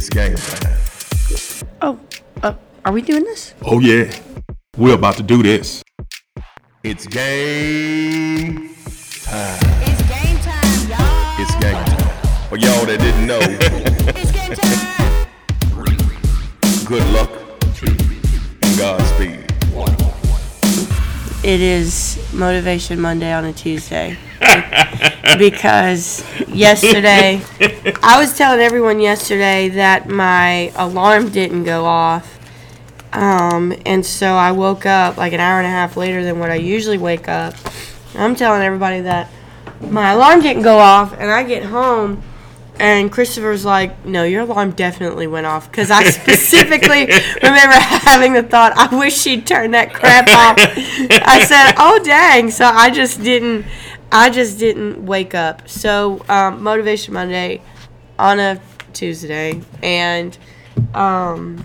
It's game time. Oh, uh, are we doing this? Oh yeah, we're about to do this. It's game time. It's game time, y'all. It's game time. For y'all that didn't know, It's game time. good luck and Godspeed. It is Motivation Monday on a Tuesday. because yesterday, I was telling everyone yesterday that my alarm didn't go off. Um, and so I woke up like an hour and a half later than what I usually wake up. I'm telling everybody that my alarm didn't go off, and I get home, and Christopher's like, "No, your alarm definitely went off." Because I specifically remember having the thought, "I wish she'd turn that crap off." I said, "Oh dang!" So I just didn't. I just didn't wake up. So um, Motivation Monday on a Tuesday, and um,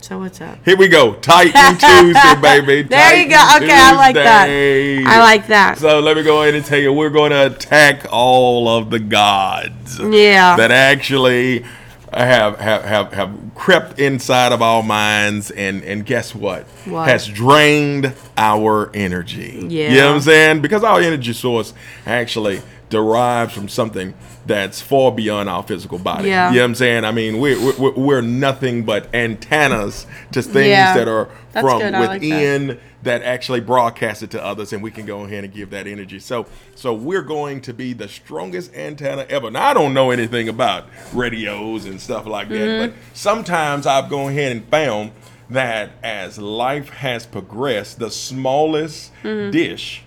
so what's up? Here we go, Titan Tuesday, baby. There you go. Titan Okay, I like that. I like that. So let me go ahead and tell you, we're going to attack all of the gods Yeah. that actually have have have, have crept inside of our minds, and and guess what? What? Has drained our energy. Yeah. You know what I'm saying? Because our energy source actually derives from something that's far beyond our physical body. Yeah. You know what I'm saying? I mean, we're, we're, we're nothing but antennas to things Yeah. that are That's from good. I like that. within that actually broadcast it to others and we can go ahead and give that energy. So so we're going to be the strongest antenna ever. Now I don't know anything about radios and stuff like that, Mm-hmm. but sometimes I've gone ahead and found that as life has progressed, the smallest Mm-hmm. dish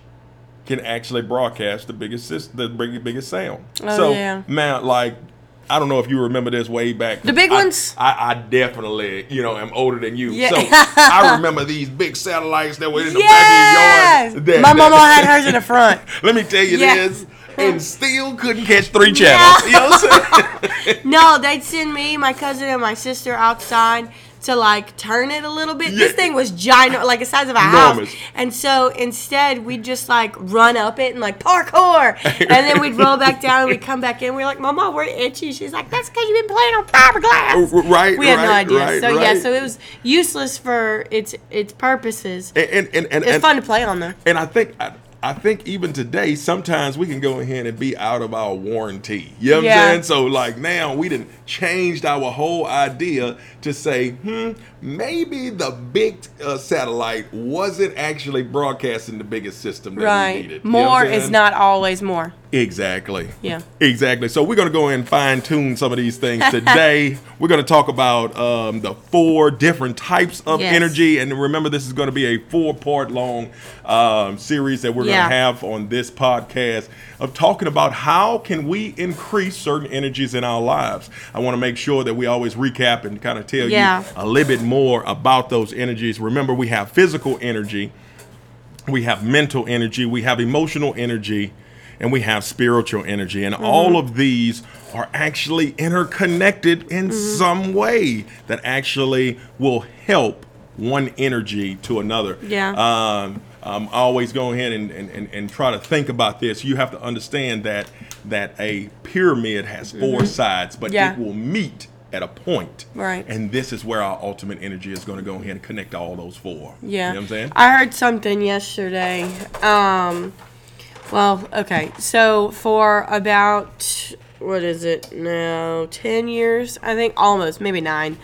can actually broadcast the biggest the big- biggest sound. Oh, so yeah. man, like I don't know if you remember this way back. The big I- ones? I, I definitely, you know, am older than you. Yeah. So I remember these big satellites that were in the back of your yard. that- My mama had hers in the front. Let me tell you Yeah. this. And still couldn't catch three channels. You know what I'm saying? No, they'd send me, my cousin, and my sister outside to like turn it a little bit. This thing was giant, like the size of a Enormous. house. And so instead, we'd just like run up it and like parkour. and then we'd roll back down and we'd come back in. We are like, Mama, we're itchy. She's like, That's because you've been playing on fiberglass. Oh, r- right, We had no idea. right, so yeah, so it was useless for its its purposes. And and and, and, It's and- fun to play on though. And I think I, I think even today, sometimes we can go ahead and be out of our warranty. You know what Yeah. I'm saying? So like now we didn't changed our whole idea to say, hmm, maybe the big uh, satellite wasn't actually broadcasting the biggest system that we Right. needed. You know More is not always more. Exactly. Yeah. Exactly. So we're going to go in and fine tune some of these things today. we're going to talk about um, the four different types of Yes. energy, and remember, this is going to be a four-part long um, series that we're Yeah. going to have on this podcast of talking about how can we increase certain energies in our lives. I want to make sure that we always recap and kind of tell Yeah. you a little bit more about those energies. Remember, we have physical energy we have mental energy, we have emotional energy, and we have spiritual energy. And all of these are actually interconnected in some way that actually will help one energy to another. Yeah. Um, um, always go ahead and, and, and, try to think about this. You have to understand that that a pyramid has 4 sides, but Yeah. it will meet at a point. Right. And this is where our ultimate energy is going to go ahead and connect all those four. Yeah. You know what I'm saying? I heard something yesterday. Um, well, okay. So for about what is it now? Ten years, I think, almost maybe nine.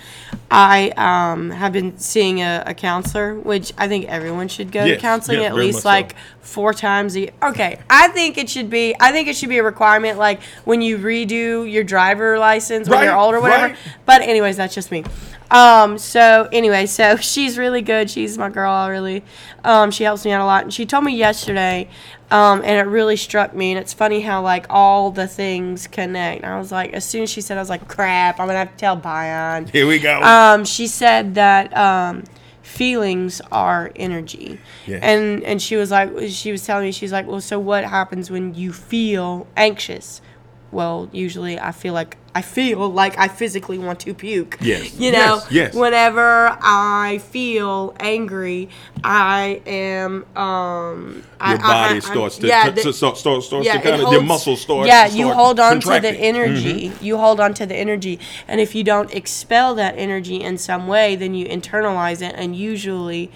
I um, have been seeing a, a counselor, which I think everyone should go Yes, to counseling yes, at very least so. like four times a year. Okay, I think it should be. I think it should be a requirement, like when you redo your driver license when you're older, or whatever. right. But anyways, that's just me. Um, so anyway, so she's really good. She's my girl. Really, um, she helps me out a lot. And she told me yesterday, um, and it really struck me. And it's funny how like all the things connect. And I was like, as soon as she said, I was like, crap, I'm gonna have to tell Bion. Here we go. Um, she said that um, feelings are energy, Yes. and and she was like, she was telling me, she's like, well, so what happens when you feel anxious? Well, usually I feel like I feel like I physically want to puke. Yes, You know, yes, yes. whenever I feel angry, I am um Your I- body I- starts to, yeah, the- to- start, starts, starts yeah, to kind of your muscles start. Yeah, start you hold on to the contracting. Mm-hmm. energy. You hold on to the energy, and if you don't expel that energy in some way, then you internalize it, and usually,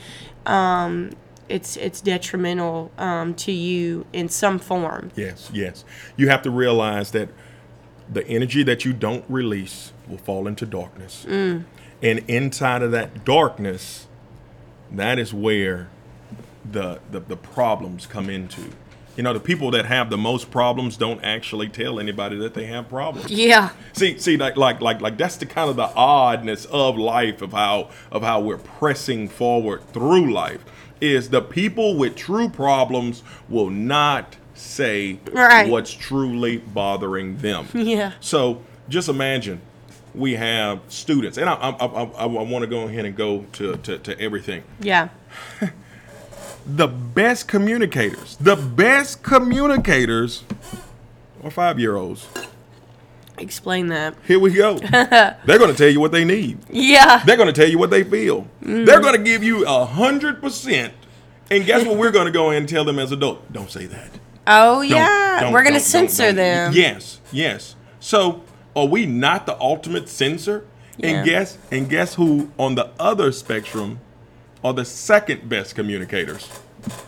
um, it's it's detrimental um, to you in some form. Yes, yes. You have to realize that the energy that you don't release will fall into darkness. Mm. And inside of that darkness, that is where the, the the problems come into. You know, the people that have the most problems don't actually tell anybody that they have problems. Yeah, See, see, like, like, like, like, that's the kind of the oddness of life of how of how we're pressing forward through life. Is the people with true problems will not say Right. what's truly bothering them. yeah, So just imagine we have students, and I, I, I, I, want to go ahead and go to, to, to everything. yeah. The best communicators, the best communicators are five year olds. Explain that. Here we go. They're going to tell you what they need. Yeah, They're going to tell you what they feel. Mm-hmm. They're going to give you a hundred percent. And guess what? We're going to go in and tell them as adults. Don't say that. Oh Don't- yeah, don't- we're gonna censor don't- them. Yes, yes. So are we not the ultimate censor? Yeah. And guess and guess who on the other spectrum are the second best communicators?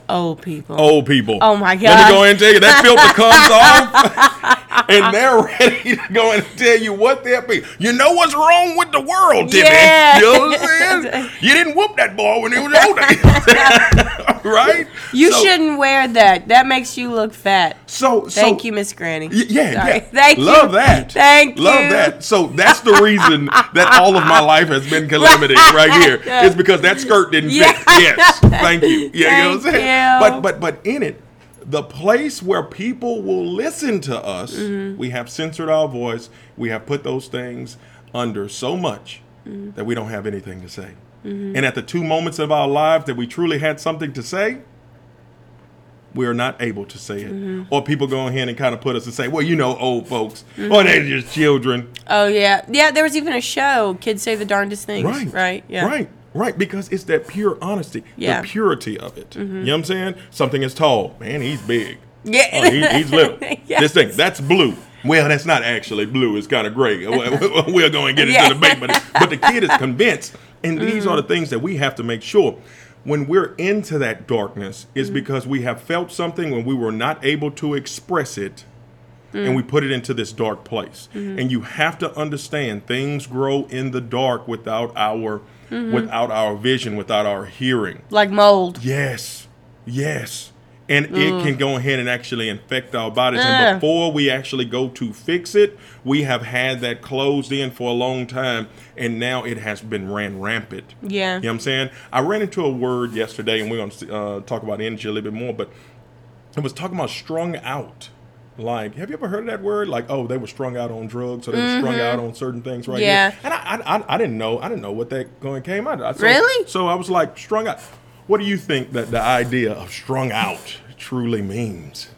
Old people. Old people. Oh, my god. Let me go ahead and tell you that filter comes off, and they're ready to go and tell you what they're feeling. You know what's wrong with the world, Timmy? Yeah. You know what I'm saying? You didn't whoop that boy when he was older, right? You So- shouldn't wear that. That makes you look fat. So, so Thank you, Miss Granny. Y- Yeah, yeah. Thank you. Love that. Thank Love you. that. So that's the reason that all of my life has been calamity right here. It's because that skirt didn't Yeah. fit. Yes. Thank you. Yeah, you know what I'm saying? you. But but but in it, the place where people will listen to us, Mm-hmm. we have censored our voice. We have put those things under so much Mm-hmm. that we don't have anything to say. And at the two moments of our lives that we truly had something to say, we are not able to say it. Mm-hmm. Or people go ahead and kind of put us and say, well, you know, old folks, or they're just children. Oh yeah, yeah. There was even a show. Kids say the darndest things. Right. Right. Yeah. Right. Right. Because it's that pure honesty, Yeah. Mm-hmm. the purity of it. You mm-hmm. know what I'm saying? Something is tall. Man, he's big. Yeah. Oh, he, he's little. Yes. This thing, that's blue. Well, that's not actually blue. It's kind of gray. We'll we'll go and get into Yeah. the debate. But, but the kid is convinced. And these are the mm-hmm. things that we have to make sure. When we're into that darkness, is mm-hmm. because we have felt something when we were not able to express it and we mm. put it into this dark place. And you have to understand things grow in the dark without our without our vision, without our hearing. Like mold. Yes. Yes. And it can go ahead and actually infect our bodies. Ugh. And before we actually go to fix it, we have had that closed in for a long time. And now it has been ran rampant. Yeah. You know what I'm saying? I ran into a word yesterday, and we're going to uh, talk about energy a little bit more, but it was talking about strung out. Like, have you ever heard of that word? Like, oh, they were strung out on drugs, so they were strung out on certain things, right? Mm-hmm. Yeah. Here. And I, I, I, didn't know, I didn't know what that going came out. of. So, Really? So I was like, strung out. What do you think that the idea of strung out truly means?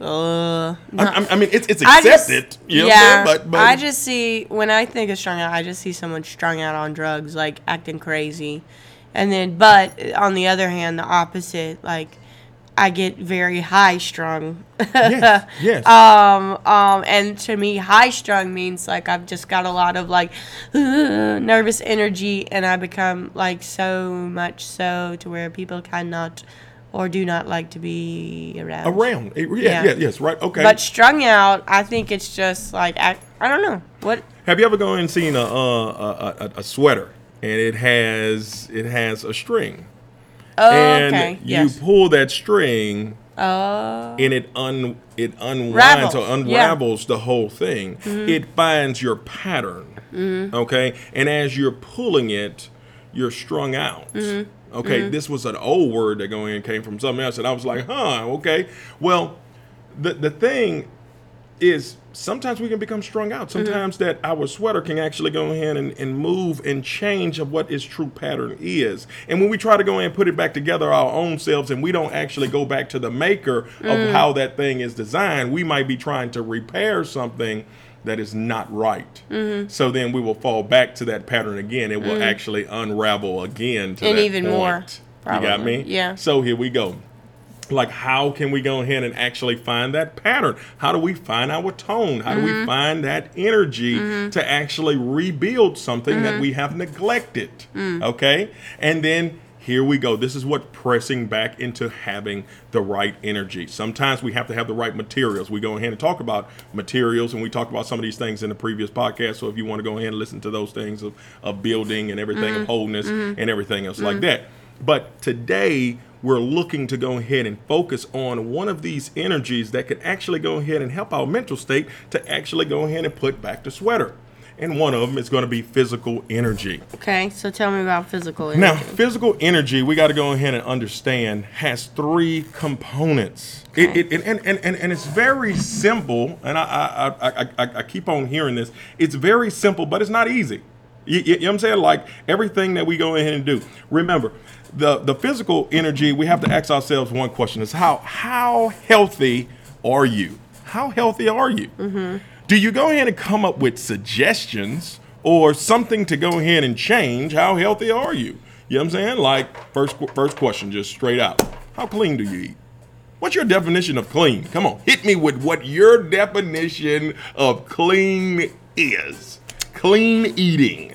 Uh, I, I- I mean, it's it's I just- accepted, you know yeah, what I'm saying? But, but I just see when I think of strung out, I just see someone strung out on drugs, like acting crazy, and then, but on the other hand, the opposite, like I get very high strung. yes, yes. um, um, and to me, high strung means like I've just got a lot of like nervous energy, and I become like so much so to where people cannot or do not like to be around. Around, yeah, Yeah. yeah, yes, right, okay. But strung out, I think it's just like I, I don't know what. Have you ever gone and seen a, uh, a, a a sweater and it has it has a string Oh, and okay. you yes. pull that string Oh. and it un it unwinds Ravels, or yeah. Mm-hmm. unravels the whole thing. It finds your pattern. Okay, and as you're pulling it, you're strung out. Mm-hmm. Okay, this was an old word that going in came from something else, and I was like, huh, okay. Well, the the thing is sometimes we can become strung out. Mm-hmm. Sometimes that our sweater can actually go ahead and, and move and change of what its true pattern is. And when we try to go in and put it back together our own selves and we don't actually go back to the maker of mm. how that thing is designed, we might be trying to repair something that is not right. Mm-hmm. So then we will fall back to that pattern again. It will mm. actually unravel again to And even more, point. You got me? Yeah. So here we go like how can we go ahead and actually find that pattern? How do we find our tone? How do Mm-hmm. we find that energy to actually rebuild something Mm-hmm. that we have neglected Mm. okay? And then here we go. This is what pressing back into having the right energy. Sometimes we have to have the right materials. We go ahead and talk about materials and we talk about some of these things in the previous podcast. So if you want to go ahead and listen to those things of, of building and everything Mm-hmm. of wholeness and everything else like that but today, we're looking to go ahead and focus on one of these energies that could actually go ahead and help our mental state to actually go ahead and put back the sweater. And one of them is going to be physical energy. Okay, so tell me about physical energy. Now, physical energy, we got to go ahead and understand, has three components. Okay. it, and, and, and, and, and it's very simple, and I, I, I, I, I- I keep on hearing this. It's very simple, but it's not easy. You, you, you know what I'm saying? Like everything that we go ahead and do. Remember, the, the physical energy, we have to ask ourselves one question is how, how healthy are you? How healthy are you? Do you go ahead and come up with suggestions or something to go ahead and change? How healthy are you? You know what I'm saying? Like first first question, just straight out. How clean do you eat? What's your definition of clean? Come on, hit me with what your definition of clean is. Clean eating.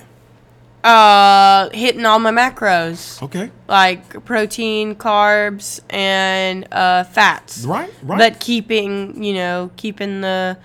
Uh, hitting all my macros, Okay. like protein, carbs, and uh, fats. Right, right. But keeping, you know, keeping the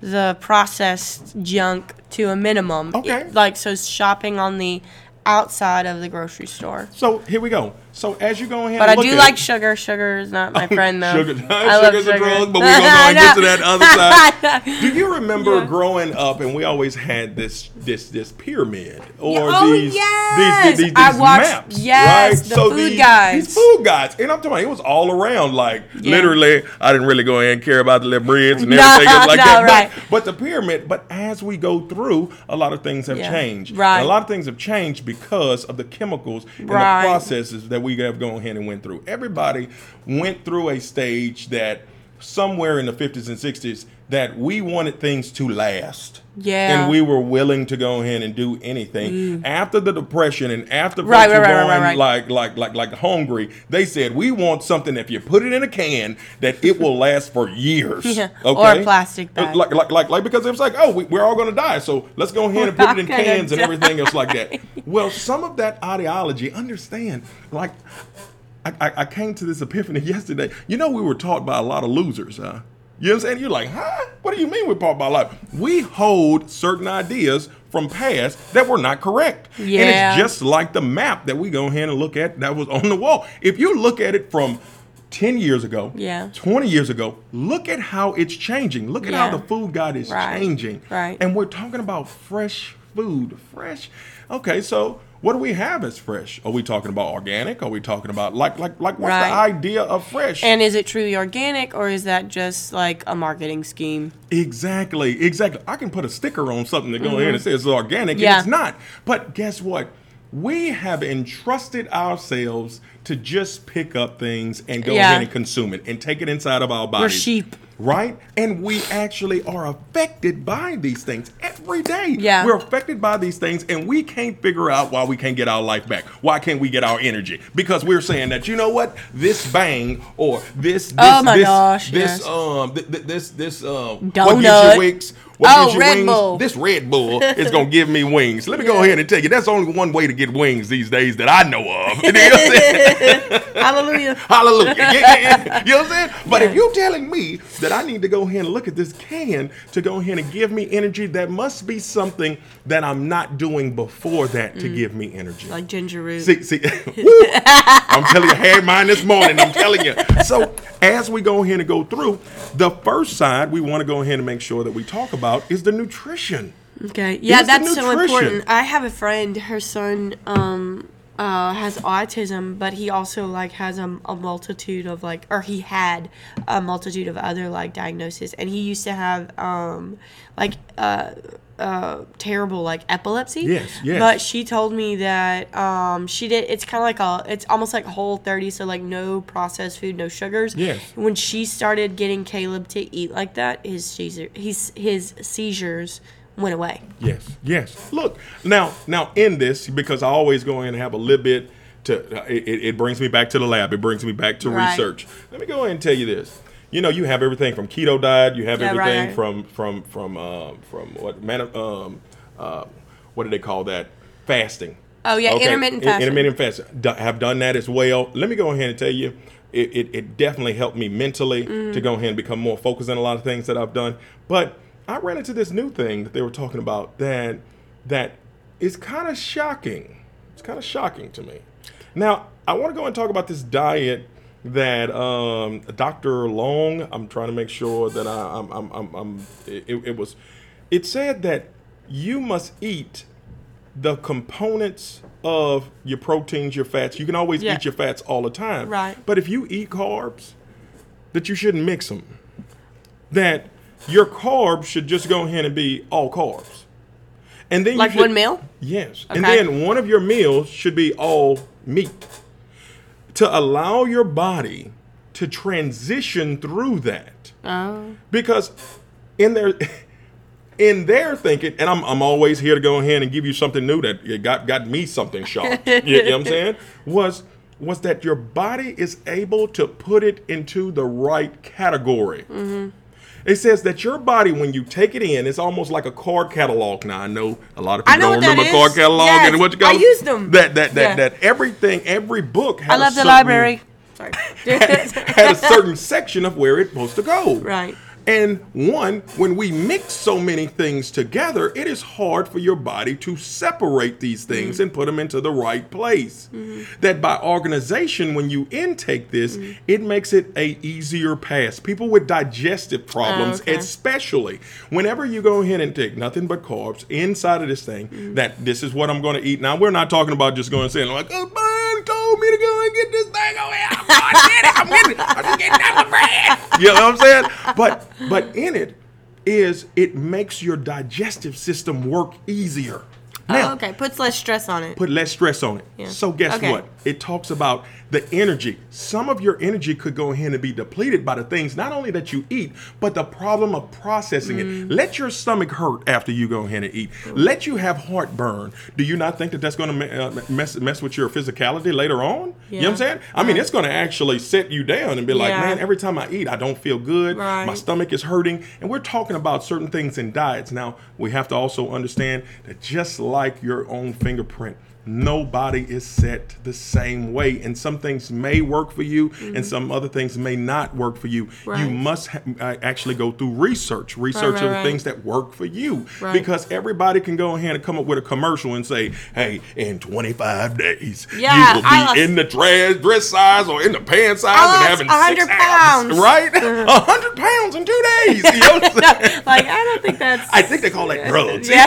the processed junk to a minimum. Okay. It- like so, shopping on the outside of the grocery store. So here we go. So as you go ahead, But I do like it- sugar. Sugar is not my friend though. Sugar, I love sugar's a sugar. drug, but we're gonna go get to that other side. Do you remember Yeah. growing up and we always had this this this pyramid or oh, these, yes! these, these, these, I watched- maps? yes, right? the food these, guides. These food guides. And I'm talking about it was all around. Like Yeah. literally, I didn't really go ahead and care about the breads and No, everything else like no, that. right. But, but the pyramid, but as we go through, a lot of things have Yeah, changed. right. And a lot of things have changed because of the chemicals and the processes that we have gone ahead and went through. Everybody went through a stage that somewhere in the 50s and 60s that we wanted things to last. Yeah. And we were willing to go ahead and do anything. After the depression and after Mm. Right, right, right, going right. like like like like hungry, they said we want something if you put it in a can that it will last for years. Yeah, Okay? or a plastic bag. Like like like like because it was like, oh, we, we're all gonna die. So let's go ahead and put it in cans and everything else like that. Well, some of that ideology, understand, like I, I, I came to this epiphany yesterday. You know, we were taught by a lot of losers, huh? You know what I'm saying? You're like, huh? What do you mean we're taught by a lot? We hold certain ideas from past that were not correct. Yeah. And it's just like the map that we go ahead and look at that was on the wall. If you look at it from 10 years ago, Yeah. 20 years ago, look at how it's changing. Look at Yeah. how the food guide is Right. changing. Right. And we're talking about fresh food. Fresh. Okay, so what do we have as fresh? Are we talking about organic? Are we talking about like like like what's the idea of fresh? And is it truly organic or is that just like a marketing scheme? Exactly, exactly. I can put a sticker on something that go in and says it's organic, Mm-hmm. Yeah. and it's not. But guess what? We have entrusted ourselves to just pick up things and go Yeah. ahead and consume it and take it inside of our bodies. We're sheep. Right? And we actually are affected by these things every day. Yeah. We're affected by these things and we can't figure out why we can't get our life back. Why can't we get our energy? Because we're saying that you know what? This bang or this this Oh my this, gosh, this yes. um th- th- this this um what Donut. you wings? What Oh, Red wings? Bull. This Red Bull is gonna give me wings. Let me go ahead and tell you, that's only one way to get wings these days that I know of. You know what I'm? Hallelujah. Hallelujah. Yeah, yeah, yeah. You know what I'm saying? But if you're telling me that I need to go ahead and look at this can to go ahead and give me energy, that must be something that I'm not doing before that to give me energy. like ginger root. See, see, woo. I'm telling you, I had mine this morning. I'm telling you. So as we go ahead and go through, the first side we want to go ahead and make sure that we talk about is the nutrition. Okay. Yeah, that's so important. I have a friend, her son um uh, has autism, but he also like has a, a multitude of like, or he had a multitude of other like diagnoses, and he used to have um like uh uh terrible like epilepsy. Yes, yes. But she told me that um she did. It's kind of like a. It's almost like whole thirty, so like no processed food, no sugars. Yes. When she started getting Caleb to eat like that, his seizure, his his seizures went away. Yes, yes. Look now, now in this because I always go in and have a little bit to. uh, It, it brings me back to the lab. It brings me back to Right. research. Let me go ahead and tell you this. You know, you have everything from keto diet. You have Yeah, everything right. from from from um, from what man um uh, what do they call that fasting. Oh, yeah, intermittent fasting. Intermittent fasting. Have done that as well. Let me go ahead and tell you, it, it, it definitely helped me mentally Mm-hmm. to go ahead and become more focused on a lot of things that I've done. But I ran into this new thing that they were talking about that that is kind of shocking. It's kind of shocking to me. Now, I want to go and talk about this diet that um, Dr. Long. I'm trying to make sure that I, I'm, I'm, I'm, I'm it, it was. It said that you must eat the components of your proteins, your fats. You can always Yeah. eat your fats all the time. Right. But if you eat carbs, that you shouldn't mix them. That your carbs should just go ahead and be all carbs. And then you Like should- one meal. Yes. And then one of your meals should be all meat. To allow your body to transition through that. Oh. Because in their in their thinking, and I'm, I'm always here to go ahead and give you something new that got got me something shocked. you, know what I'm saying? Was was that your body is able to put it into the right category. Mm-hmm. It says that your body, when you take it in, it's almost like a card catalog. Now I know a lot of people don't remember is. card catalog Yes, and what you call I used them. That that that Yeah. that everything, every book. Had I a love the library. Sorry. had a certain section of where it's supposed to go. Right. And one, when we mix so many things together, it is hard for your body to separate these things Mm-hmm. and put them into the right place. That by organization, when you intake this, Mm-hmm. it makes it a easier pass. People with digestive problems, Oh, okay. especially whenever you go ahead and take nothing but carbs inside of this thing, Mm-hmm. that this is what I'm going to eat. Now we're not talking about just going and saying like, oh, man told me to go and get this thing over here. I'm going to get it. I'm getting it. I'm just getting bread. You know what I'm saying? But but in it is it makes your digestive system work easier. Now, oh, okay. Puts less stress on it. put less stress on it. Yeah. So guess Okay. what? It talks about the energy. Some of your energy could go ahead and be depleted by the things not only that you eat, but the problem of processing Mm. it. Let your stomach hurt after you go ahead and eat. Let you have heartburn. Do you not think that that's going to uh, mess mess with your physicality later on? You know what I'm Yeah. saying? I mean, it's going to actually set you down and be like, Yeah. man, every time I eat, I don't feel good. Right. My stomach is hurting. And we're talking about certain things in diets. Now, we have to also understand that just like your own fingerprint, nobody is set the same way. And some things may work for you, and some other things may not work for you. You Mm-hmm. Must ha- uh, actually go through research, research right, of the right. things that work for you. Right. Because everybody can go ahead and come up with a commercial and say, hey, in 25 days, Yeah, you will be lost- in the dress, dress size or in the pants size and having six 100 abs, pounds. right? A hundred pounds in two days. You know like I don't think that's. I think they call that drugs. Yeah.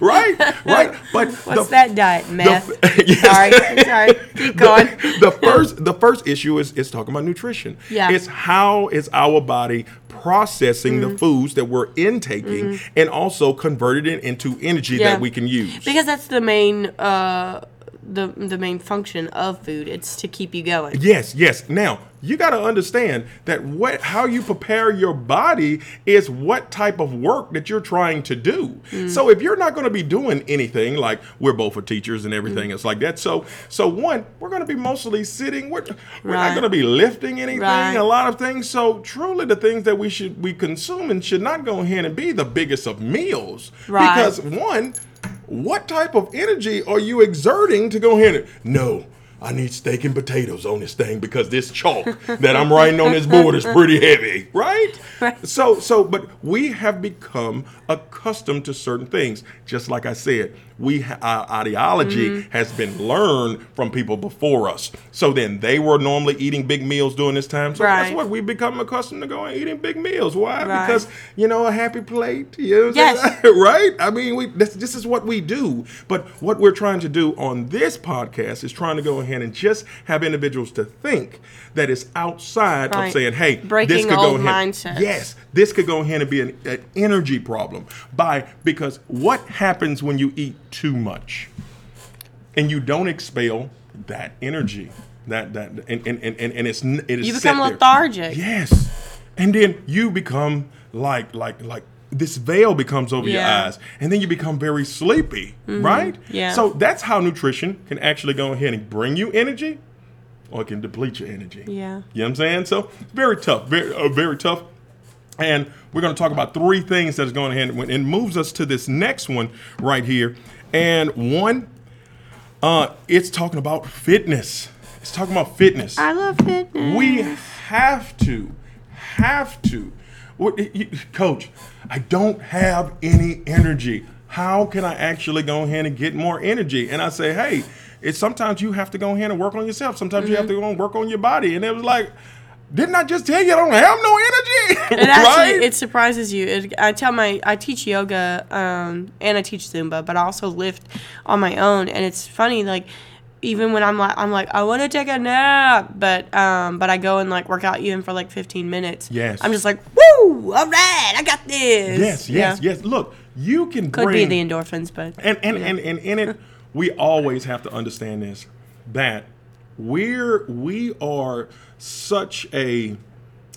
right, right. But the, that diet? Meth. yes. Sorry, sorry. Keep going. The, the first, the first issue is is talking about nutrition. Yeah. It's how is our body processing Mm-hmm. the foods that we're intaking and also converted it into energy Yeah. that we can use. Because that's the main uh the the main function of food. It's to keep you going. Yes, yes. Now you got to understand that what how you prepare your body is what type of work that you're trying to do. Mm. So if you're not going to be doing anything, like we're both for teachers and everything, Mm. it's like that. So so one, we're going to be mostly sitting. We're, we're not going to be lifting anything. Right. A lot of things. So truly, the things that we should be consuming should not go ahead and be the biggest of meals. Right. Because one, what type of energy are you exerting to go ahead and no? I need steak and potatoes on this thing because this chalk that I'm writing on this board is pretty heavy, right? Right. So, so, but we have become accustomed to certain things. Just like I said, we our ideology Mm-hmm. has been learned from people before us. So then they were normally eating big meals during this time. So Right. that's what we become accustomed to going eating big meals. Why? Right. Because you know a happy plate. You know Yes. right? I mean, we this, this is what we do. But what we're trying to do on this podcast is trying to go ahead and just have individuals to think that it's outside Right. of saying, "Hey, this Breaking could old go ahead." mindsets. Yes, this could go ahead and be an, an energy problem by because what happens when you eat too much and you don't expel that energy that that and and, and, and it's it is You become there. lethargic. Yes, and then you become like like like this veil becomes over your Yeah. Mm-hmm. eyes, and then you become very sleepy, right? Yeah. So that's how nutrition can actually go ahead and bring you energy, or it can deplete your energy. Yeah. You know what I'm saying? So very tough, very uh, very tough. And we're going to talk about three things that's going ahead and moves us to this next one right here. And one, uh, it's talking about fitness. It's talking about fitness. I love fitness. We have to, have to. What, you- Coach, I don't have any energy. How can I actually go ahead and get more energy? And I say, hey, it's sometimes you have to go ahead and work on yourself. Sometimes you have to go and work on your body. And it was like, didn't I just tell you I don't have no energy? It actually right? it surprises you. It, I tell my I teach yoga um, and I teach Zumba, but I also lift on my own. And it's funny, like even when I'm like I'm like I want to take a nap, but um, but I go and like work out even for like 15 minutes. Yes. I'm just like woo, all right, I got this. yes, yes, Yeah. yes. Look, you can Could bring be the endorphins, but and and, and and in it we always have to understand this that we're we are such a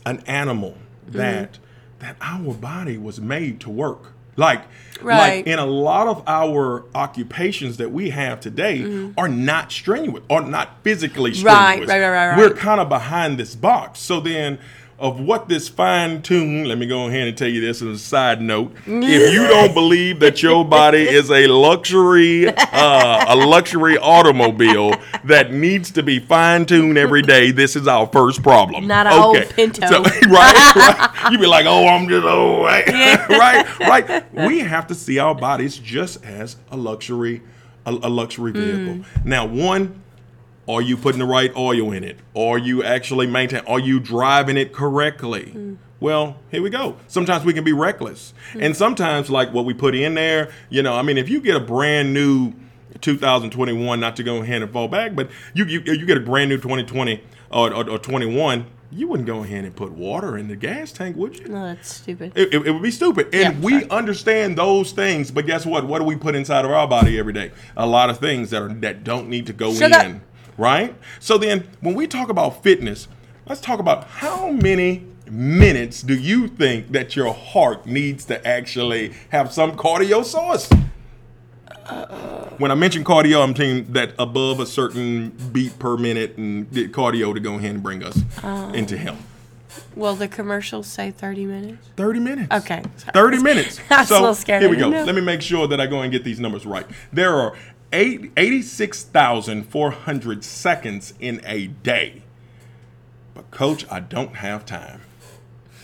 an animal Mm-hmm. that that our body was made to work. Like like in a lot of our occupations that we have today are not strenuous or not physically strenuous. Mm-hmm. Right, right, right, right, we're kind of behind this box. So then of what this fine tune, let me go ahead and tell you this as a side note. if you don't believe that your body is a luxury, uh, a luxury automobile that needs to be fine tuned every day, this is our first problem. Not a old Pinto. So, right, right. You be like, oh, I'm just old, right? right, right. We have to see our bodies just as a luxury, a, a luxury vehicle. Now, one, are you putting the right oil in it? Are you actually maintaining? Are you driving it correctly? Mm. Well, here we go. Sometimes we can be reckless, mm. and sometimes like what we put in there. You know, I mean, if you get a brand new 2021, not to go ahead and fall back, but you you, you get a brand new 2020 or, uh, or, or 21, you wouldn't go ahead and put water in the gas tank, would you? no, that's stupid. It, it, it would be stupid. And Yeah, we sorry. understand those things, but guess what? What do we put inside of our body every day? A lot of things that are that don't need to go Shut in. up. Right? So then when we talk about fitness, let's talk about how many minutes do you think that your heart needs to actually have some cardio source? When I mention cardio, I'm saying that above a certain beat per minute and cardio to go ahead and bring us Oh. into health. Well, the commercials say 30 minutes? 30 minutes. Okay. 30 minutes. I was a little scared. Here we go. Let me make sure that I go and get these numbers right. There are eight, 86,400 seconds in a day. But, coach, I don't have time.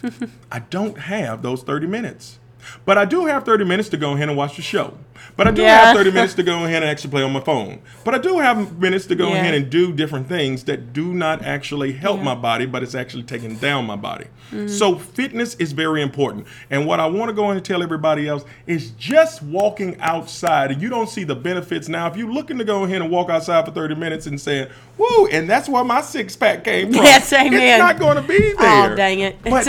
I don't have those 30 minutes. But I do have 30 minutes to go ahead and watch the show. But I do Yeah. have 30 minutes to go ahead and actually play on my phone. But I do have minutes to go Yeah. ahead and do different things that do not actually help Yeah. my body, but it's actually taking down my body. Mm. So fitness is very important. And what I want to go in and tell everybody else is just walking outside and you don't see the benefits now. If you're looking to go ahead and walk outside for 30 minutes and saying, woo, and that's where my six pack came from. Yes, amen. It's not going to be oh, there. Oh, dang it. But,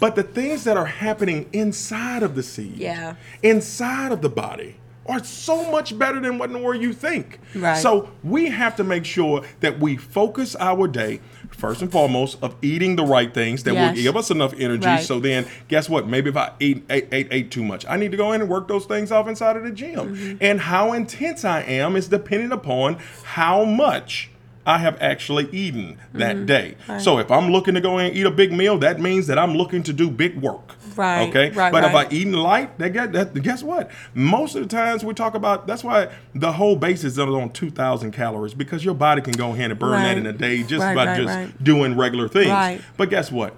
but the things that are happening inside of the seed, Yeah. inside of the body, are so much better than what in the world you think. Right. So we have to make sure that we focus our day first and foremost of eating the right things that Yes. will give us enough energy. Right. So then, guess what? Maybe if I ate, ate ate ate too much, I need to go in and work those things off inside of the gym. Mm-hmm. And how intense I am is dependent upon how much. I have actually eaten that Mm-hmm. day. So if I'm looking to go and eat a big meal, that means that I'm looking to do big work. Right, Okay. right, but if right. I eating light, they get that. Guess what? Most of the times we talk about. That's why the whole basis is on two thousand calories because your body can go ahead and burn that in a day just Right, by right, just right. doing regular things. Right. But guess what?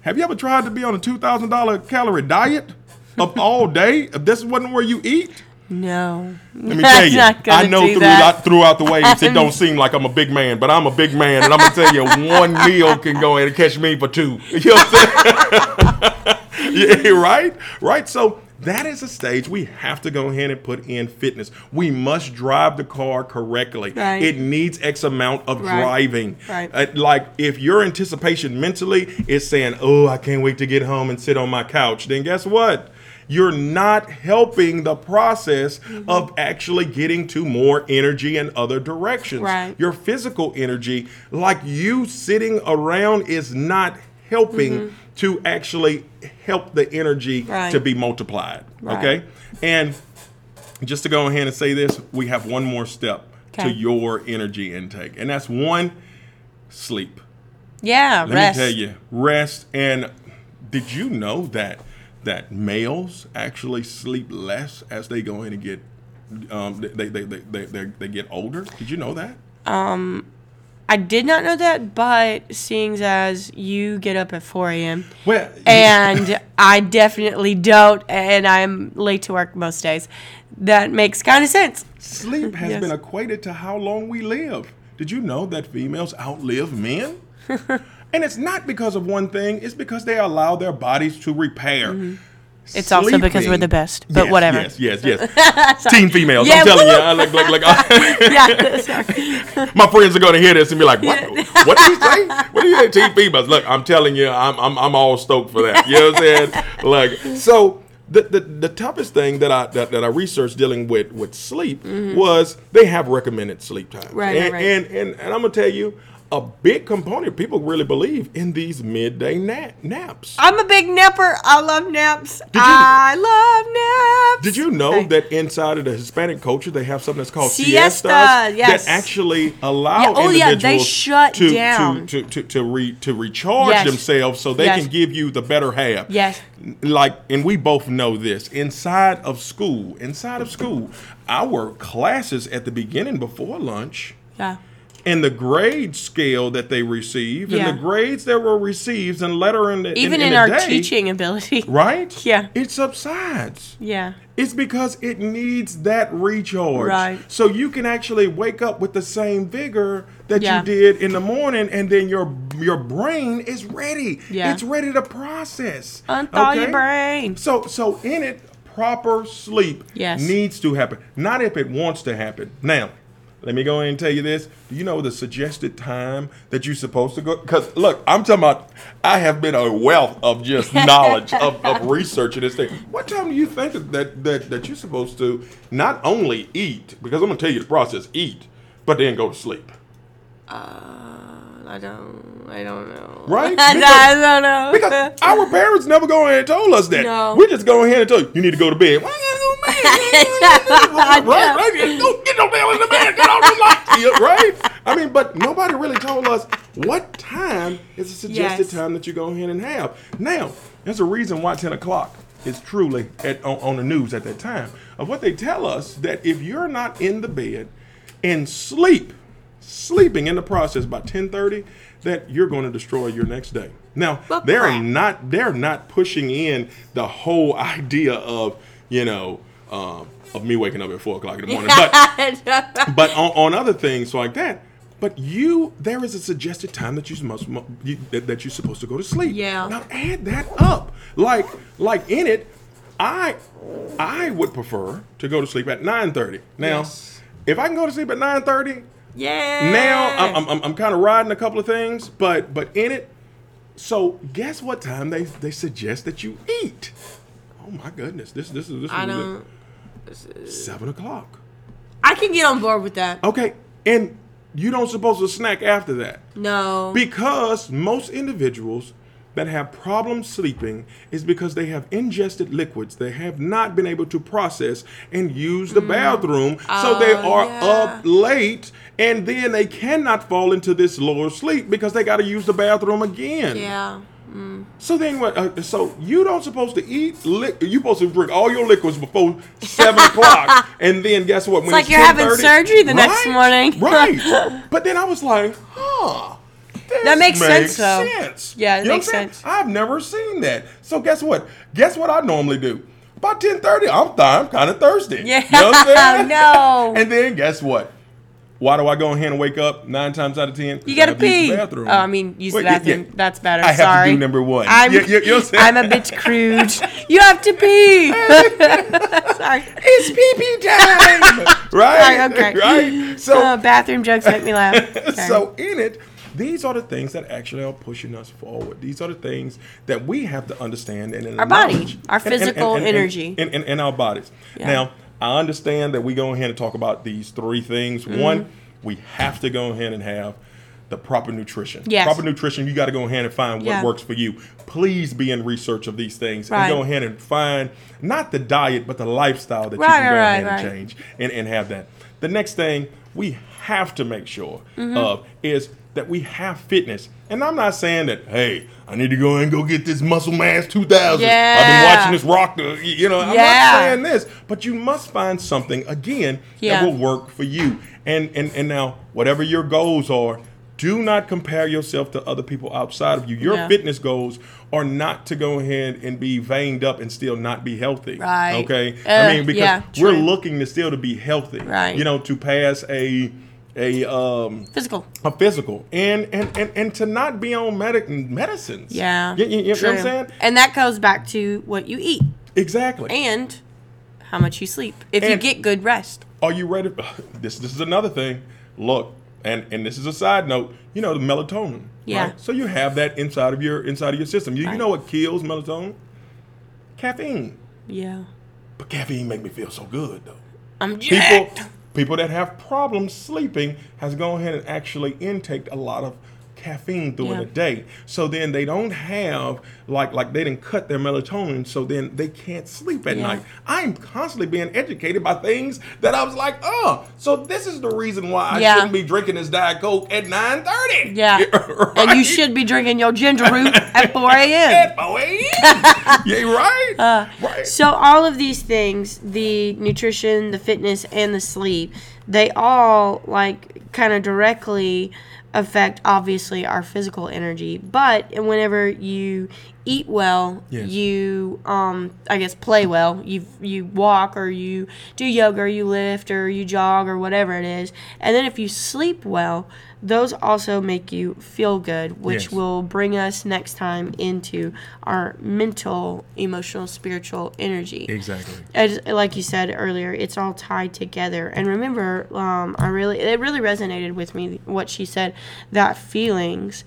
Have you ever tried to be on a two thousand dollar calorie diet of all day? If this wasn't where you eat. No. Let me tell you, I know throughout, throughout the waves, it don't seem like I'm a big man, but I'm a big man, and I'm gonna tell you, one meal can go in and catch me for two. You know what I'm saying? yeah, right, right. So that is a stage we have to go ahead and put in fitness. We must drive the car correctly. Right. It needs X amount of Right. driving. Right. Uh, like if your anticipation mentally is saying, "Oh, I can't wait to get home and sit on my couch," then guess what? You're not helping the process Mm-hmm. of actually getting to more energy in other directions. Right. Your physical energy, like you sitting around, is not helping to actually help the energy Mm-hmm. Right. to be multiplied. Right. Okay? And just to go ahead and say this, we have one more step to your energy intake, and that's one sleep. Yeah, Let rest. me tell you, rest. And did you know that that males actually sleep less as they go in and get um, they, they, they, they, they, they get older? Did you know that? I did not know that, but seeing as you get up at 4 a.m. Well, and I definitely don't, and I'm late to work most days, that makes kind of sense. sleep has Yes. been equated to how long we live. Did you know that females outlive men? and it's not because of one thing, it's because they allow their bodies to repair. Mm-hmm. It's also because we're the best, but Yes, whatever. Yes, yes, yes. Team females. Yeah, I'm telling you! I look like, like yeah, my friends are gonna hear this and be like, "What? What did he say? What do you say, team females?" Look, I'm telling you, I'm I'm, I'm all stoked for that. You know what I'm saying? Like, so the, the the toughest thing that I that, that I researched dealing with with sleep was they have recommended sleep times, Mm-hmm. Right, and, right. and and and I'm gonna tell you. A big component people really believe in these midday nap, naps. I'm a big napper. I love naps. you- I love naps. Did you know Okay. that inside of the Hispanic culture they have something that's called Siesta, siestas yes. that actually allow Yeah, oh, yeah, individuals they shut to, down. to to to to, re, to recharge Yes. themselves so they Yes. can give you the better half. Yes. Like and we both know this inside of school, inside of school, our classes at the beginning before lunch Yeah. And the grade scale that they receive Yeah. and the grades that were received and later in the Even in, in, the our day, teaching ability. right? Yeah. It subsides. Yeah. It's because it needs that recharge. Right. So you can actually wake up with the same vigor that Yeah. you did in the morning and then your your brain is ready. Yeah. It's ready to process. Unthaw your brain. So so in it proper sleep Yes. needs to happen. Not if it wants to happen. Now, let me go ahead and tell you this. Do you know the suggested time that you're supposed to go? Because look, I'm talking about. I have been a wealth of just knowledge of, of researching this thing. What time do you think that, that that you're supposed to not only eat? Because I'm gonna tell you the process: eat, but then go to sleep. Uh, I don't. I don't know. Right? I Because- don't know. Because our parents never go ahead and told us that. No. We just go ahead and tell you, you need to go to bed. Why right, right. Go get your damn in the bed. Get on the light. Yeah, Right? I mean, but nobody really told us what time is a suggested Yes. time that you go ahead and have. Now, there's a reason why 10 o'clock is truly at, on, on the news at that time. Of what they tell us that if you're not in the bed and sleep, sleeping in the process by 10:30 that you're going to destroy your next day. Now, Well, they're crap. not they're not pushing in the whole idea of, you know, um, of me waking up at four o'clock in the morning. But but on, on other things like that, but you there is a suggested time that you must you, that, that you're supposed to go to sleep. Yeah. Now add that up. Like like in it, I I would prefer to go to sleep at 9:30. Now, Yes. if I can go to sleep at 9:30, yeah. now I'm, I'm, I'm kind of riding a couple of things, but but in it. So guess what time they they suggest that you eat? Oh my goodness, this this is this I don't. Seven o'clock. I can get on board with that. Okay, and you don't supposed to snack after that No. because most individuals that have problems sleeping is because they have ingested liquids they have not been able to process and use the bathroom so they Mm. Oh, are yeah. up late and then they cannot fall into this lower sleep because they got to use the bathroom again yeah. So then what? Uh, so you don't supposed to eat. Li- you supposed to drink all your liquids before seven o'clock, and then guess what? When like you're having surgery the next morning. right? But then I was like, huh. That makes sense, though. sense. Yeah, it You makes sense. I've never seen that. So guess what? Guess what I normally do? About ten thirty, I'm th- I'm kind of thirsty. Yeah. You know? No. And then guess what? Why do I go ahead and wake up nine times out of ten? You gotta have pee. the bathroom. Oh, I mean, use Wait, the bathroom. yeah. That's better. I have Sorry. to do number one. I'm, You- you- you know what I'm a bit crude. you have to pee. Sorry. It's pee pee time, right? Sorry, okay. Right. So Uh, bathroom jokes make me laugh. Okay. so in it, these are the things that actually are pushing us forward. These are the things that we have to understand and Our body, our And- and- and- physical and- energy. in, in, in our bodies. Yeah. Now, I understand that we go ahead and talk about these three things. Mm-hmm. One, we have to go ahead and have the proper nutrition. Yes. Proper nutrition, you got to go ahead and find what Yeah. works for you. Please be in research of these things Right. and go ahead and find not the diet, but the lifestyle that you can go right, ahead right, and change and, and have that. The next thing we have to make sure Mm-hmm. of is that we have fitness. And I'm not saying that, hey, I need to go and go get this Muscle Mass 2000. I've been watching this rock, you know, I'm Yeah. not saying this, but you must find something, again, Yeah. that will work for you. And, and, and now, whatever your goals are, do not compare yourself to other people outside of you. Your Yeah. fitness goals are not to go ahead and be veined up and still not be healthy. Right. Okay. Uh, I mean, because yeah, we're looking to still to be healthy. Right. You know, to pass a a um Physical. a physical and and and, and to not be on medic medicines. Yeah. You, you- you know what I'm saying? And that goes back to what you eat Exactly. and how much you sleep. If you get good rest. Are you ready? This this is another thing. Look, and and this is a side note. You know the melatonin. Yeah. Right? So you have that inside of your inside of your system. You, you know what kills melatonin? Caffeine. Yeah. But caffeine make me feel so good though. I'm People jacked. People that have problems sleeping has gone ahead and actually intake a lot of caffeine during in Yeah. a day. So then they don't have like like they didn't cut their melatonin, so then they can't sleep at Yeah. night. I'm constantly being educated by things that I was like, oh, so this is the reason why I Yeah. shouldn't be drinking this Diet Coke at 9:30. Yeah. And you should be drinking your ginger root at 4 a.m. At 4 a.m. yeah, right. Uh, right. So all of these things, the nutrition, the fitness, and the sleep, they all like kind of directly affect obviously our physical energy. But whenever you eat well, Yes. you um I guess play well. You you walk or you do yoga or you lift or you jog or whatever it is. And then if you sleep well, those also make you feel good, which Yes. will bring us next time into our mental, emotional, spiritual energy. exactly. As, like you said earlier, it's all tied together. And remember, um, I really it really resonated with me what she said that feelings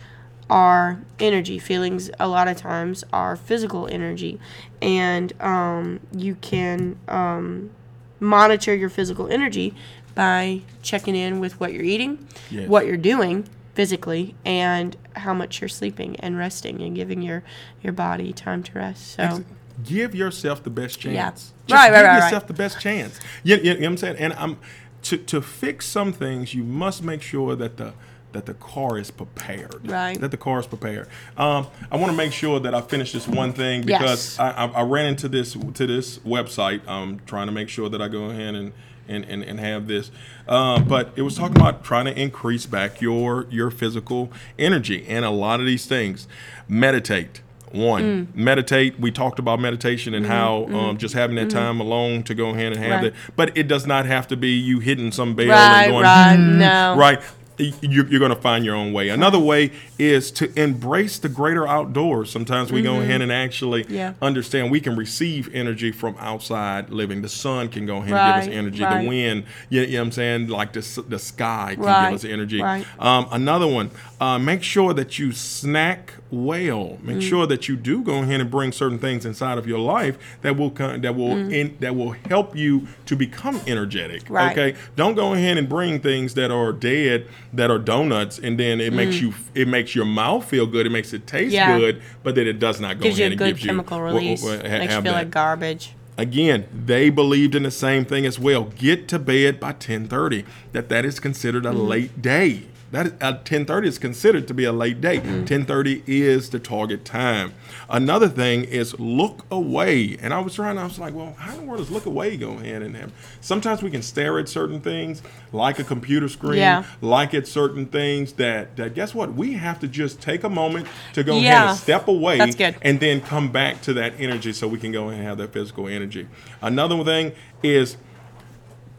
are energy. Feelings a lot of times are physical energy, and um, you can um, monitor your physical energy by checking in with what you're eating, Yes. what you're doing physically, and how much you're sleeping and resting and giving your your body time to rest. So. give yourself the best chance. Yeah. Right, right, give right, right. yourself the best chance. You, you, you know what I'm saying? And I'm to to fix some things, you must make sure that the that the car is prepared. Right. That the car is prepared. Um, I want to make sure that I finish this one thing because Yes. I, I, I ran into this to this website. I'm trying to make sure that I go ahead and and, and, and have this. Um, but it was talking about trying to increase back your your physical energy and a lot of these things. Meditate. One, Mm. meditate. We talked about meditation and how um, just having that time alone to go ahead and have Mm-hmm. Right. that. But it does not have to be you hitting some bell Right, and going, right, "Hmm," no. right. You're, you're going to find your own way. Another way is to embrace the greater outdoors. Sometimes we go ahead and actually Mm-hmm. Yeah. understand we can receive energy from outside living. The sun can go ahead and give us energy. right. The wind, you, you know what I'm saying? Like the, the sky can Right, give us energy. right. Um, another one, uh, make sure that you snack well. Make Mm. sure that you do go ahead and bring certain things inside of your life that will con- that will in, that will help you to become energetic. Mm. Right. Okay, don't go ahead and bring things that are dead, that are donuts, and then it makes you it makes your mouth feel good. It makes it taste Mm. Yeah. good, but then it does not go gives you a ahead and good gives chemical you, release. ha- Makes you feel that. like garbage. Again, they believed in the same thing as well. Get to bed by 10:30. That that is considered a late day. That is, uh, 10:30 is considered to be a late date. 10:30 is the target time. Another thing is look away. And I was trying. I was like, well, how in the world does look away go hand in hand? Sometimes we can stare at certain things, like a computer screen, Yeah. like at certain things that that guess what? We have to just take a moment to go ahead and step away That's good. and then come back to that energy so we can go ahead and have that physical energy. Another thing is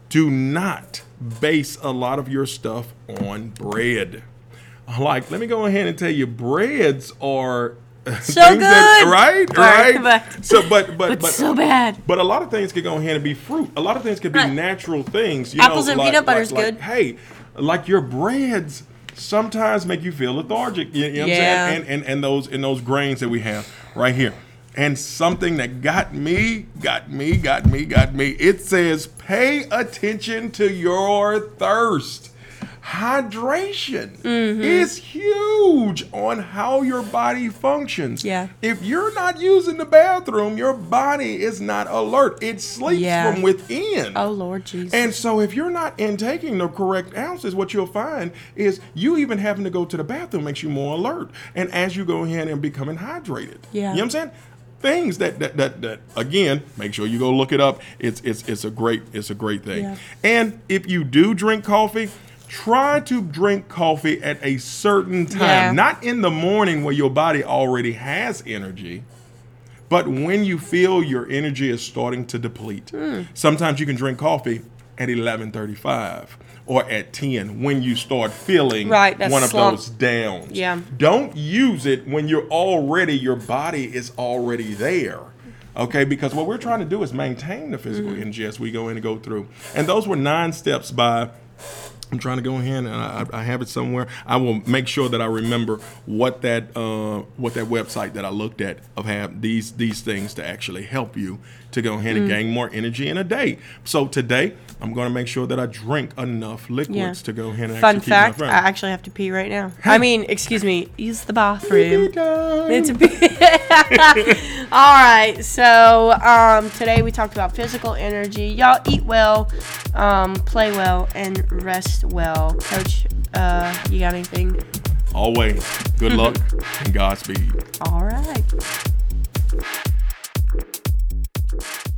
do not base a lot of your stuff on bread. Like, let me go ahead and tell you, breads are So things that- good. right? Right, but- so, but but But, but so bad. but a lot of things can go ahead and be fruit. A lot of things can be Right. natural things. You Apples know, and like- peanut butter's like- good. like, Hey, like your breads sometimes make you feel lethargic. You, know what Yeah. I'm saying? And, and and those and those grains that we have right here. And something that got me, got me, got me, got me. It says, pay attention to your thirst. Hydration Mm-hmm. is huge on how your body functions. Yeah. If you're not using the bathroom, your body is not alert. It sleeps Yeah. from within. Oh Lord Jesus. And so, if you're not intaking the correct ounces, what you'll find is you even having to go to the bathroom makes you more alert. And as you go ahead and becoming hydrated, Yeah. you know what I'm saying? Things that, that that that again, make sure you go look it up. It's it's it's a great it's a great thing. Yeah. And if you do drink coffee, try to drink coffee at a certain time, Yeah. not in the morning where your body already has energy. But when you feel your energy is starting to deplete, Hmm. sometimes you can drink coffee at 11:35 or at 10 when you start feeling Right, one slump. of those downs. Yeah. Don't use it when you're already your body is already there. Okay, because what we're trying to do is maintain the physical Mm-hmm. energy as we go in and go through. And those were nine steps by I'm trying to go ahead and I, I have it somewhere. I will make sure that I remember what that uh, what that website that I looked at of have these these things to actually help you to go ahead Mm. and gain more energy in a day. So today I'm going to make sure that I drink enough liquids Yeah. to go ahead and Fun fact: I actually have to pee right now. I mean, excuse me, use the bathroom. It's a pee. All right, so um, today we talked about physical energy. Y'all eat well, um, play well, and rest well. Coach, uh, you got anything? Always good luck and Godspeed. All right you